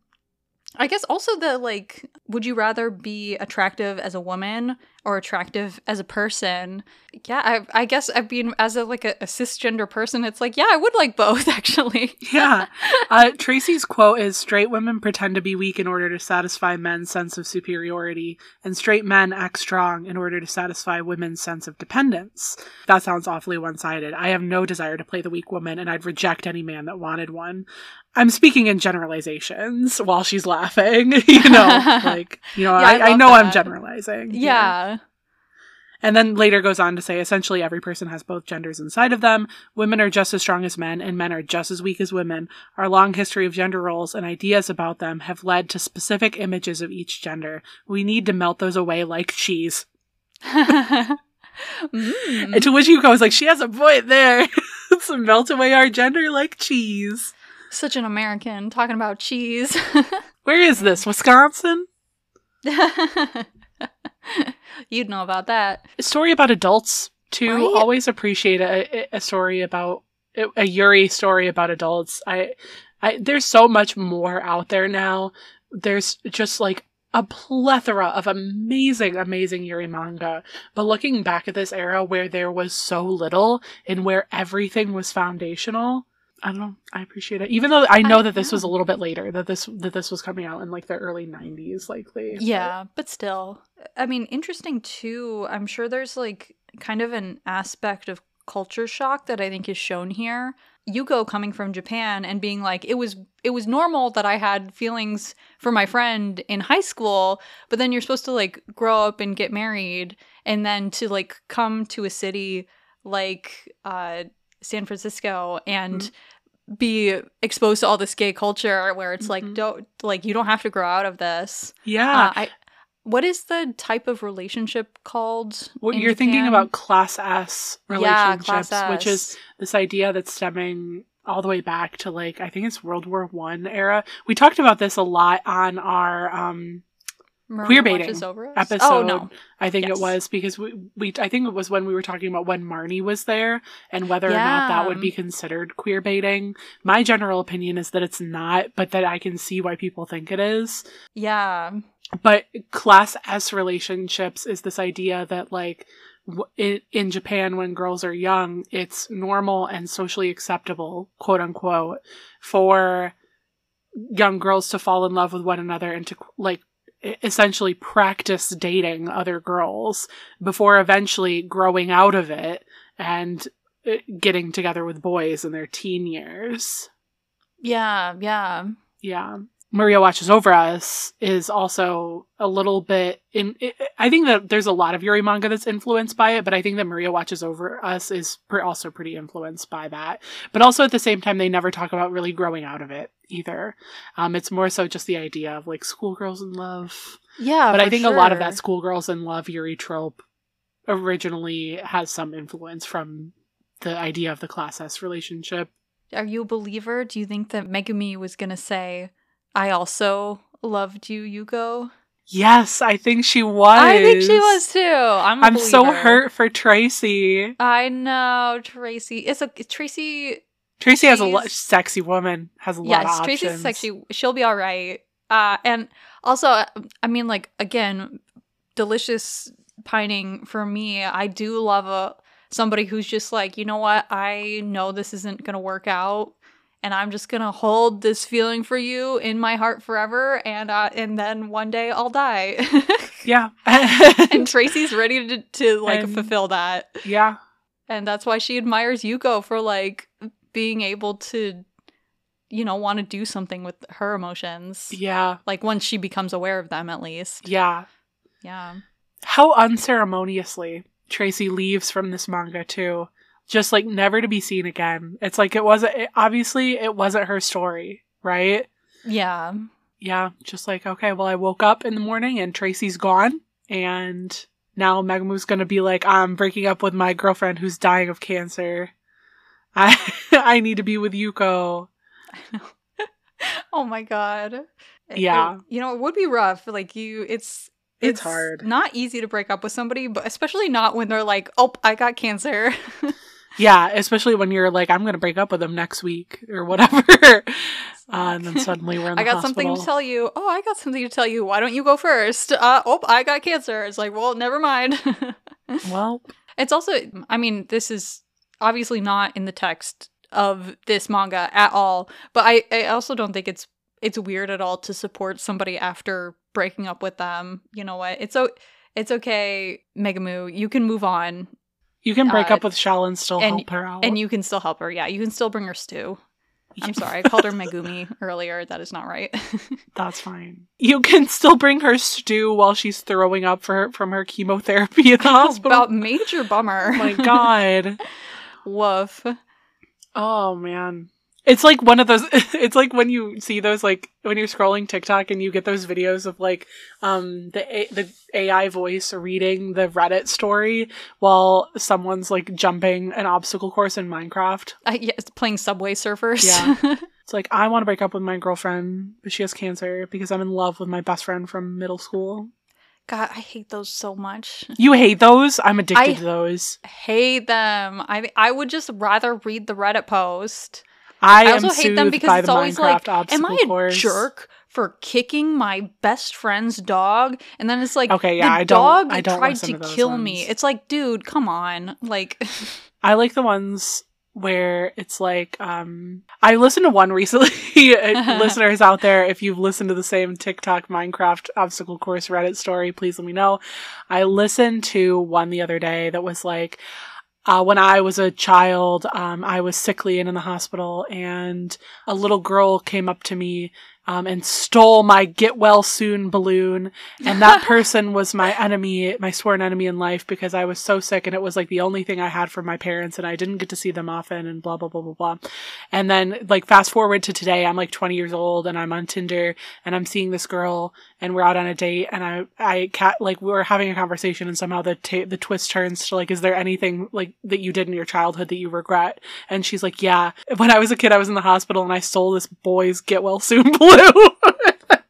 I guess also the like, would you rather be attractive as a woman or attractive as a person? Yeah, I, I guess I've been as a like a, a cisgender person. It's like, yeah, I would like both actually. yeah. Uh, Tracy's quote is Straight women pretend to be weak in order to satisfy men's sense of superiority, and straight men act strong in order to satisfy women's sense of dependence. That sounds awfully one sided. I have no desire to play the weak woman, and I'd reject any man that wanted one. I'm speaking in generalizations while she's laughing. you know, like, you know, Yeah, I I, I, know I'm generalizing. here. Yeah. And then later goes on to say essentially every person has both genders inside of them. Women are just as strong as men, and men are just as weak as women. Our long history of gender roles and ideas about them have led to specific images of each gender. We need to melt those away like cheese. Mm. And to which Yuko was like, she has a point there. Let's melt away our gender like cheese. Such an American talking about cheese. Where is this? Wisconsin? You'd know about that. A story about adults too. Right? Always appreciate a, a story about a Yuri story about adults. I, I there's so much more out there now. There's just like a plethora of amazing, amazing Yuri manga. But looking back at this era where there was so little and where everything was foundational, I don't know. I appreciate it. Even though I know I- that this was a little bit later, that this that this was coming out in like the early '90s, likely. Yeah, but still. I mean, interesting too. I'm sure there's like kind of an aspect of culture shock that I think is shown here. Yuko coming from Japan and being like it was it was normal that I had feelings for my friend in high school, but then you're supposed to like grow up and get married and then to like come to a city like uh San Francisco and be exposed to all this gay culture where it's Mhm. like don't like you don't have to grow out of this. Yeah. Uh, I, what is the type of relationship called? What you're thinking about class S Yeah, relationships, class which is this idea that's stemming all the way back to like I think it's World War One era. We talked about this a lot on our um Queer baiting watches over us? episode. Oh no, I think Yes. it was because we, we I think it was when we were talking about when Marnie was there and whether or not that would be considered queer baiting. My general opinion is that it's not, but that I can see why people think it is. yeah, but class S relationships is this idea that like in, in Japan when girls are young, it's normal and socially acceptable, quote unquote, for young girls to fall in love with one another and to like essentially practice dating other girls before eventually growing out of it and uh, getting together with boys in their teen years. yeah, yeah. Yeah. Maria Watches Over Us is also a little bit in. i I think that there's a lot of Yuri manga that's influenced by it, but I think that Maria Watches Over Us is pre- also pretty influenced by that. But also at the same time, they never talk about really growing out of it either. Um, it's more so just the idea of like schoolgirls in love. Yeah, but I think a lot of that schoolgirls in love Yuri trope originally has some influence from the idea of the class S relationship. Are you a believer? Do you think that Megumi was gonna say, "I also loved you, Yuko"? Yes, I think she was. I think she was too. I'm. I'm so hurt for Tracy. I know Tracy. It's a Tracy. Tracy has a lot. Sexy woman has a lot of Yes, options. Tracy's sexy. She'll be all right. Uh, and also, I mean, like again, delicious pining for me. I do love a somebody who's just like, you know what? I know this isn't gonna work out, and I'm just gonna hold this feeling for you in my heart forever. And uh, and then one day I'll die. Yeah, and Tracy's ready to to like And- fulfill that, yeah, and that's why she admires Yuko for like being able to, you know, want to do something with her emotions. yeah, Like once she becomes aware of them, at least. yeah. Yeah. How unceremoniously Tracy leaves from this manga too, just like never to be seen again. It's like it wasn't. It, obviously, it wasn't her story, right? Yeah. Yeah, just like okay, well, I woke up in the morning and Tracy's gone, and now Megumi's gonna be like, I'm breaking up with my girlfriend who's dying of cancer. I I need to be with Yuko. Oh my god. Yeah. it- you know, it would be rough. Like you it's It's hard. Not easy to break up with somebody, but especially not when they're like, "Oh, I got cancer." Yeah, especially when you're like, I'm going to break up with them next week or whatever. Uh, and then suddenly we're in the I got hospital. something to tell you. Oh, I got something to tell you. Why don't you go first? Uh, oh, I got cancer. It's like, well, never mind. Well, it's also, I mean, this is obviously not in the text of this manga at all, but I, I also don't think it's it's weird at all to support somebody after breaking up with them. You know what? It's so it's okay, Megumu. You can move on, you can break Uh, up with Shell and still and- help her out. and you can still help her. Yeah, you can still bring her stew. I'm sorry, I called her Megumi earlier. That is not right. That's fine. You can still bring her stew while she's throwing up for from her chemotherapy at the hospital. About major bummer. oh my god. Woof. Oh man. It's like one of those it's like when you see those like when you're scrolling TikTok and you get those videos of like um the A- the AI voice reading the Reddit story while someone's like jumping an obstacle course in Minecraft. I, yeah, it's playing Subway Surfers. Yeah. It's like I want to break up with my girlfriend, but she has cancer because I'm in love with my best friend from middle school. God, I hate those so much. You hate those? I'm addicted I- to those. Hate them. I I would just rather read the Reddit post. I, I, also hate them because it's the always Minecraft like, am I a course. jerk for kicking my best friend's dog? And then it's like, Okay, yeah, the I don't- dog I don't tried to, kill me. It's like, dude, come on. Like, I like the ones where it's like um I listened to one recently. Listeners out there, if you've listened to the same TikTok Minecraft obstacle course Reddit story, please let me know. I listened to one the other day that was like uh, when I was a child, um, I was sickly and in the hospital, and a little girl came up to me um, and stole my get well soon balloon. And that person was my enemy, my sworn enemy in life because I was so sick and it was like the only thing I had for my parents and I didn't get to see them often and blah, blah, blah, blah, blah. And then like fast forward to today, I'm like 20 years old and I'm on Tinder and I'm seeing this girl and we're out on a date and I, I cat, like we were having a conversation and somehow the, ta- the twist turns to like, is there anything like that you did in your childhood that you regret? And she's like, yeah. When I was a kid, I was in the hospital and I stole this boy's get well soon balloon.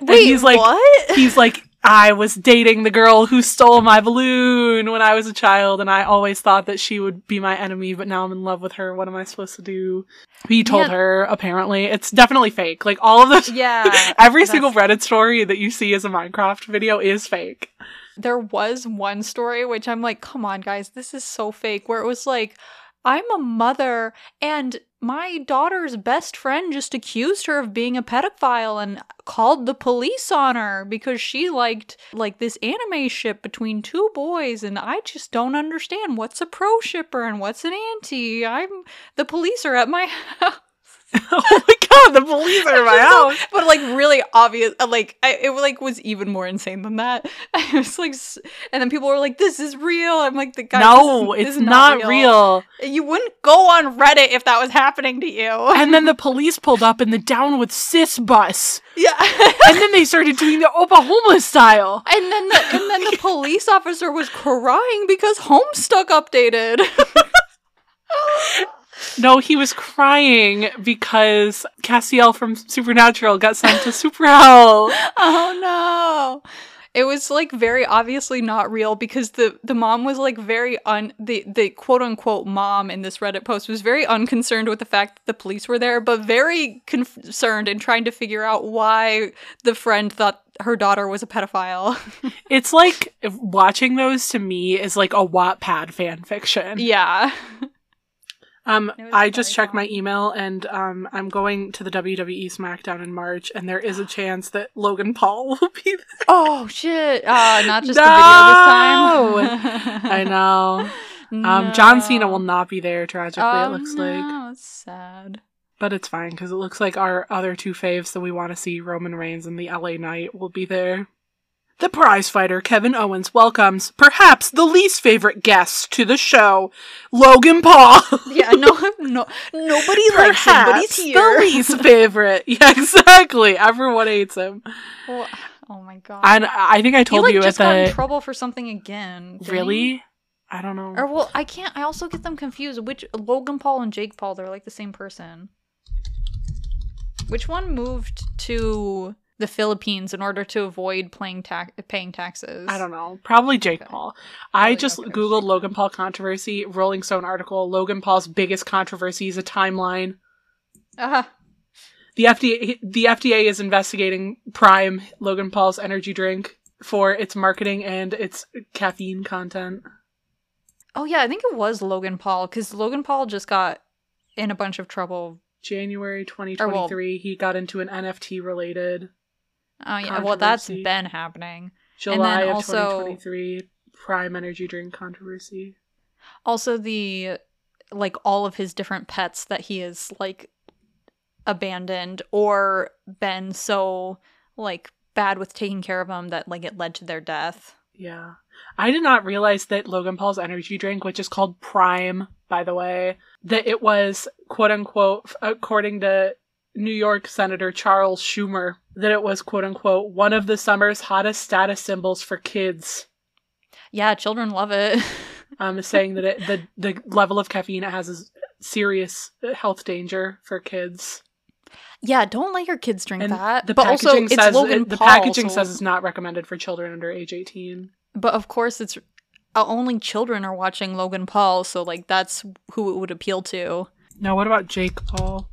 And wait, he's like, what? he's like, I was dating the girl who stole my balloon when I was a child, and I always thought that she would be my enemy, but now I'm in love with her. What am I supposed to do? He told Yeah. her, apparently. It's definitely fake. Like, all of those. yeah. Every single Reddit story that you see as a Minecraft video is fake. There was one story which I'm like, come on, guys, this is so fake, where it was like, I'm a mother and my daughter's best friend just accused her of being a pedophile and called the police on her because she liked like this anime ship between two boys and I just don't understand what's a pro shipper and what's an anti. I'm the police are at my house. oh my god, the police are in my house. but like really obvious uh, like I, it like was even more insane than that i was like and then people were like this is real i'm like the guy no, it's not, real. you wouldn't go on reddit if that was happening to you And then the police pulled up in the down with cis bus. yeah And then they started doing the Oklahoma style. and then the and then the police officer was crying because homestuck updated No, he was crying because Castiel from Supernatural got sent to Super Hell. oh no it was like very obviously not real because the the mom was like very un the the quote unquote mom in this reddit post was very unconcerned with the fact that the police were there but very concerned and trying to figure out why the friend thought her daughter was a pedophile It's like watching those to me is like a Wattpad fan fiction. yeah Um, I just checked my email and um, I'm going to the WWE SmackDown in March, and there is a chance that Logan Paul will be there. oh shit uh not just No! the video this time I know. No. Um, John Cena will not be there. Tragically, it looks like, Oh, it's sad but it's fine because it looks like our other two faves that we want to see, Roman Reigns and the LA Knight, will be there. The prize fighter Kevin Owens welcomes perhaps the least favorite guest to the show, Logan Paul. yeah no no nobody likes him but he's here the least favorite. Yeah, exactly. Everyone hates him. Well, oh my god. And I think I he told like you just got in trouble for something again. didn't he? really. I don't know. Or well, I can't. I also get them confused. Which Logan Paul and Jake Paul? They're like the same person. Which one moved to the Philippines in order to avoid paying tax paying taxes. I don't know. Probably Jake Okay. Paul. I just okay. googled Logan Paul controversy, Rolling Stone article. Logan Paul's biggest controversy is a timeline. Ah, The FDA the FDA is investigating Prime, Logan Paul's energy drink, for its marketing and its caffeine content. oh yeah, I think it was Logan Paul because Logan Paul just got in a bunch of trouble. January 2023, he got into an NFT related. Oh yeah, well that's been happening. July of also- 2023, Prime energy drink controversy. Also the like all of his different pets that he has like abandoned or been so like bad with taking care of them that like it led to their death. Yeah. I did not realize that Logan Paul's energy drink, which is called Prime, by the way, that it was quote unquote, according to New York Senator Charles Schumer, that it was quote unquote one of the summer's hottest status symbols for kids. Yeah, children love it. Um, saying that it, the the level of caffeine it has is serious health danger for kids. yeah, don't let your kids drink And that. the but also, packaging it's says Logan it- the packaging so- says it's not recommended for children under age 18. But of course, it's uh, only children are watching Logan Paul, so like that's who it would appeal to. Now, what about Jake Paul?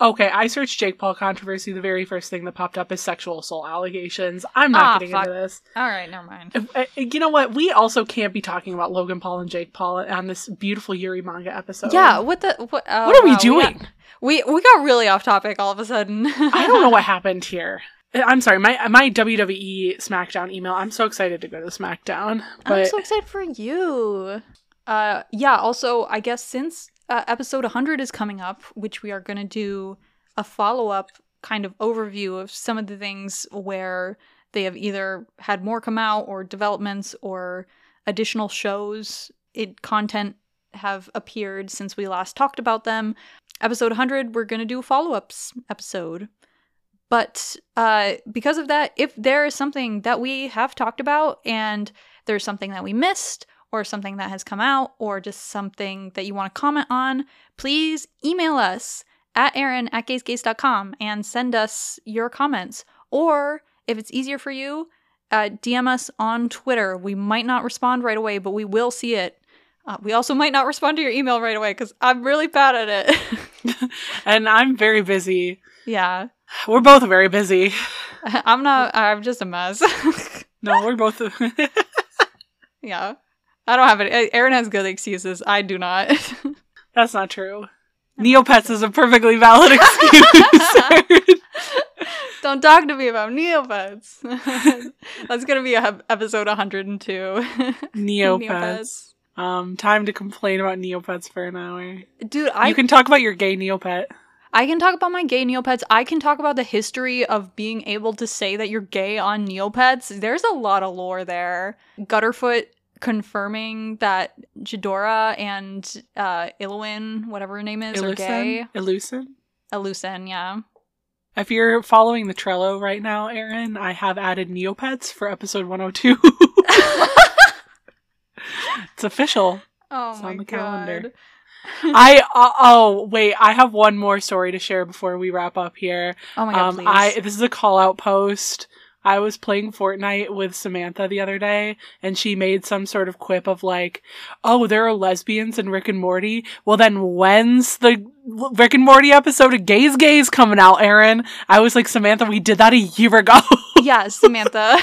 Okay, I searched Jake Paul controversy. The very first thing that popped up is sexual assault allegations. I'm not Ah, getting fuck. into this. All right, never mind. Uh, uh, You know what? We also can't be talking about Logan Paul and Jake Paul on this beautiful Yuri manga episode. yeah, what the what? oh, What are we wow, doing? got- We we got really off topic all of a sudden. I don't know what happened here. Uh, I'm sorry. My my WWE SmackDown email. I'm so excited to go to SmackDown, but I'm so excited for you. Uh, yeah. Also, I guess since uh, episode 100 is coming up, which we are going to do a follow up kind of overview of some of the things where they have either had more come out or developments or additional shows, it content have appeared since we last talked about them. Episode 100, we're going to do a follow ups episode. But uh, because of that, if there is something that we have talked about and there's something that we missed or something that has come out or just something that you want to comment on, please email us at Aaron at gaysgays.com and send us your comments. Or if it's easier for you, uh, DM us on Twitter. We might not respond right away, but we will see it. Uh, we also might not respond to your email right away because I'm really bad at it. and I'm very busy. yeah. We're both very busy. I'm not, I'm just a mess. No, we're both. yeah. I don't have it. Aaron has good excuses. I do not. That's not true. Neopets is a perfectly valid excuse. Don't talk to me about Neopets. That's gonna be a episode 102. Neopets. Um, time to complain about Neopets for an hour. Dude, I you can talk about your gay Neopet. I can talk about my gay Neopets. I can talk about the history of being able to say that you're gay on Neopets. There's a lot of lore there. Gutterfoot confirming that Jhudora and uh Ilwin, whatever her name is, are gay. Illusen? Illusen, yeah. If you're following the Trello right now, Aaron, I have added Neopets for episode 102. it's official. Oh It's my on the god. calendar. I uh, oh wait, I have one more story to share before we wrap up here. Oh my god, um. I this is a call out post. I was playing Fortnite with Samantha the other day, and she made some sort of quip of like, "Oh, there are lesbians in Rick and Morty." Well, then when's the Rick and Morty episode of Gays Gays coming out, Aaron? I was like, Samantha, we did that a year ago. yeah, Samantha.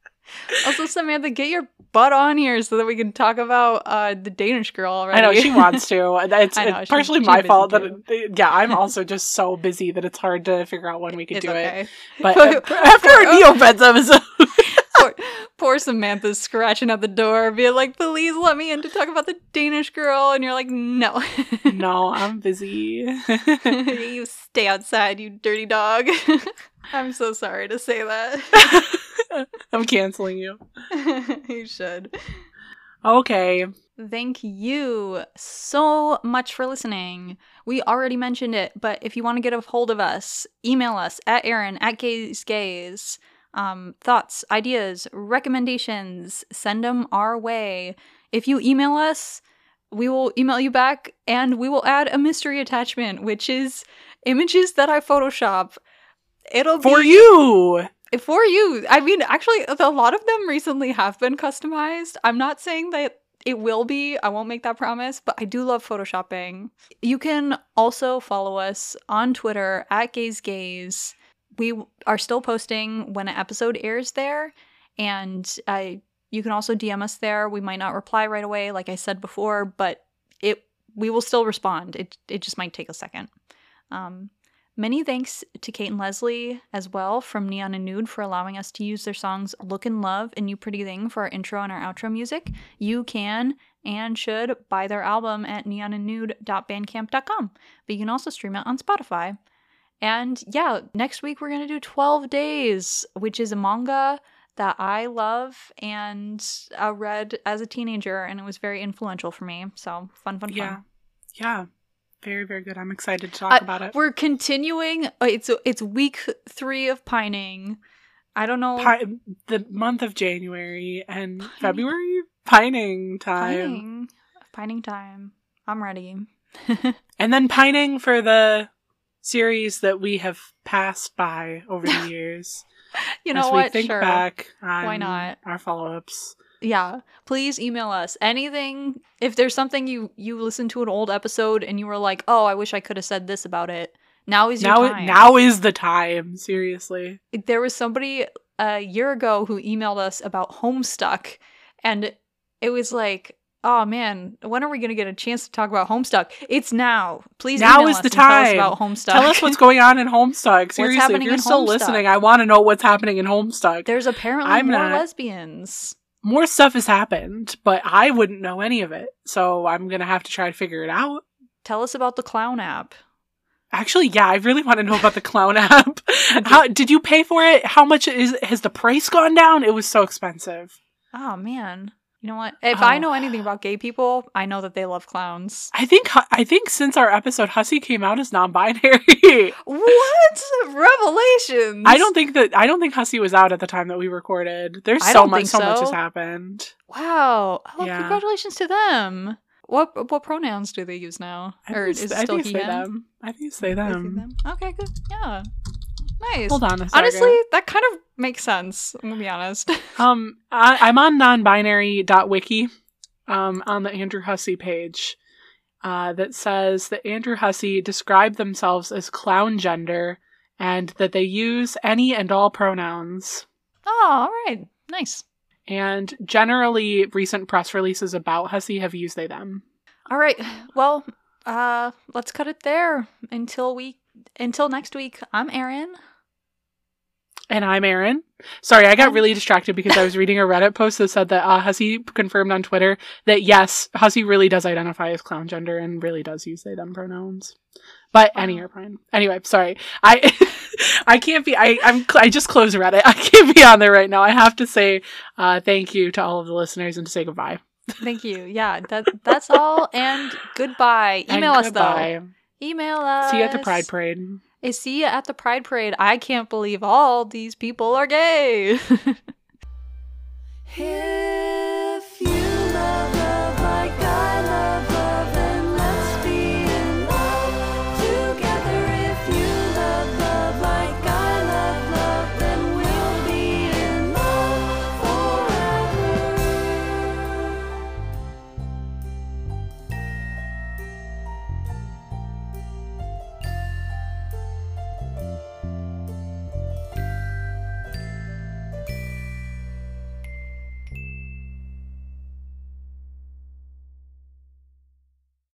also, Samantha, get your butt on here so that we can talk about uh, the Danish girl already. I know she wants to. It's, know, it's partially my fault that it, yeah, I'm also just so busy that it's hard to figure out when we could It's do it. okay. But But- uh, after our Neopets episode, poor, poor Samantha's scratching at the door, being like, "Please let me in to talk about the Danish girl," and you're like, "No, no, I'm busy. you stay outside, you dirty dog." I'm so sorry to say that. I'm canceling you. you should. Okay. Thank you so much for listening. We already mentioned it, but if you want to get a hold of us, email us at Aaron at Gays Gays. Um, thoughts, ideas, recommendations, send them our way. If you email us, we will email you back and we will add a mystery attachment, which is images that I Photoshop. it'll be For be you. For you. I mean, actually, a lot of them recently have been customized. I'm not saying that it will be. I won't make that promise, but I do love photoshopping. You can also follow us on Twitter at Gaze Gaze. We are still posting when an episode airs there, and uh, you can also DM us there. We might not reply right away, like I said before, but it we will still respond. It it just might take a second. Um, Many thanks to Kate and Leslie as well from Neon and Nude for allowing us to use their songs Look and Love and You Pretty Thing for our intro and our outro music. You can and should buy their album at neonandnude.bandcamp.com, but you can also stream it on Spotify. And yeah, next week we're going to do 12 Days, which is a manga that I love and I read as a teenager, and it was very influential for me. So fun, fun, fun. Yeah. Very, very good. I'm excited to talk Uh, about it. We're continuing. uh, It's it's week three of pining. I don't know. Pi- the month of January and February pining time. pining. Pining time. I'm ready. And then pining for the series that we have passed by over the years. You know as what? we think sure. back on Why not? our follow-ups. Yeah. Please email us anything. If there's something you you listened to an old episode and you were like, oh, I wish I could have said this about it. Now is your Now, time. now is the time. Seriously. there was somebody a year ago who emailed us about Homestuck, and it was like, oh man, when are we gonna get a chance to talk about Homestuck? It's now. Please, Now email is us the and tell us time. about Homestuck. Tell us what's going on in Homestuck. Seriously, if you're still Homestuck? listening, I want to know what's happening in Homestuck. There's apparently I'm more not- lesbians. More stuff has happened, but I wouldn't know any of it. So I'm gonna have to try to figure it out. Tell us about the clown app. Actually, yeah, I really want to know about the clown app. How did you pay for it? How much is has the price gone down? It was so expensive. Oh man. You know what? If I Oh. know anything about gay people, I know that they love clowns. I think I think since our episode, Hussie came out as non-binary. What revelations? I don't think that I don't think Hussie was out at the time that we recorded. There's I so much think so. much has happened. Wow. Oh, Yeah. congratulations to them. What what pronouns do they use now? I or is it's- it I still think he say them. I think say They say them? Okay, good. Yeah. Nice. Hold on. Honestly, that kind of makes sense. I'm gonna be honest. Um, I, I'm on nonbinary.wiki, um, on the Andrew Hussie page, uh, that says that Andrew Hussie described themselves as clown gender and that they use any and all pronouns. oh, all right. Nice. And generally, recent press releases about Hussie have used they them. All right. Well, uh, let's cut it there until we until next week. I'm Erin. And I'm Aaron. Sorry, I got really distracted because I was reading a Reddit post that said that uh, Hussie confirmed on Twitter that yes, Hussie really does identify as clown gender and really does use they them pronouns. But any Wow. are fine. Anyway, sorry. I I can't be. I I'm I just closed Reddit. I can't be on there right now. I have to say uh, thank you to all of the listeners and to say goodbye. Thank you. Yeah, that that's all. And goodbye. And Email us goodbye. though. Email us. See you at the Pride Parade. I see you at the Pride Parade. I can't believe all these people are gay. Here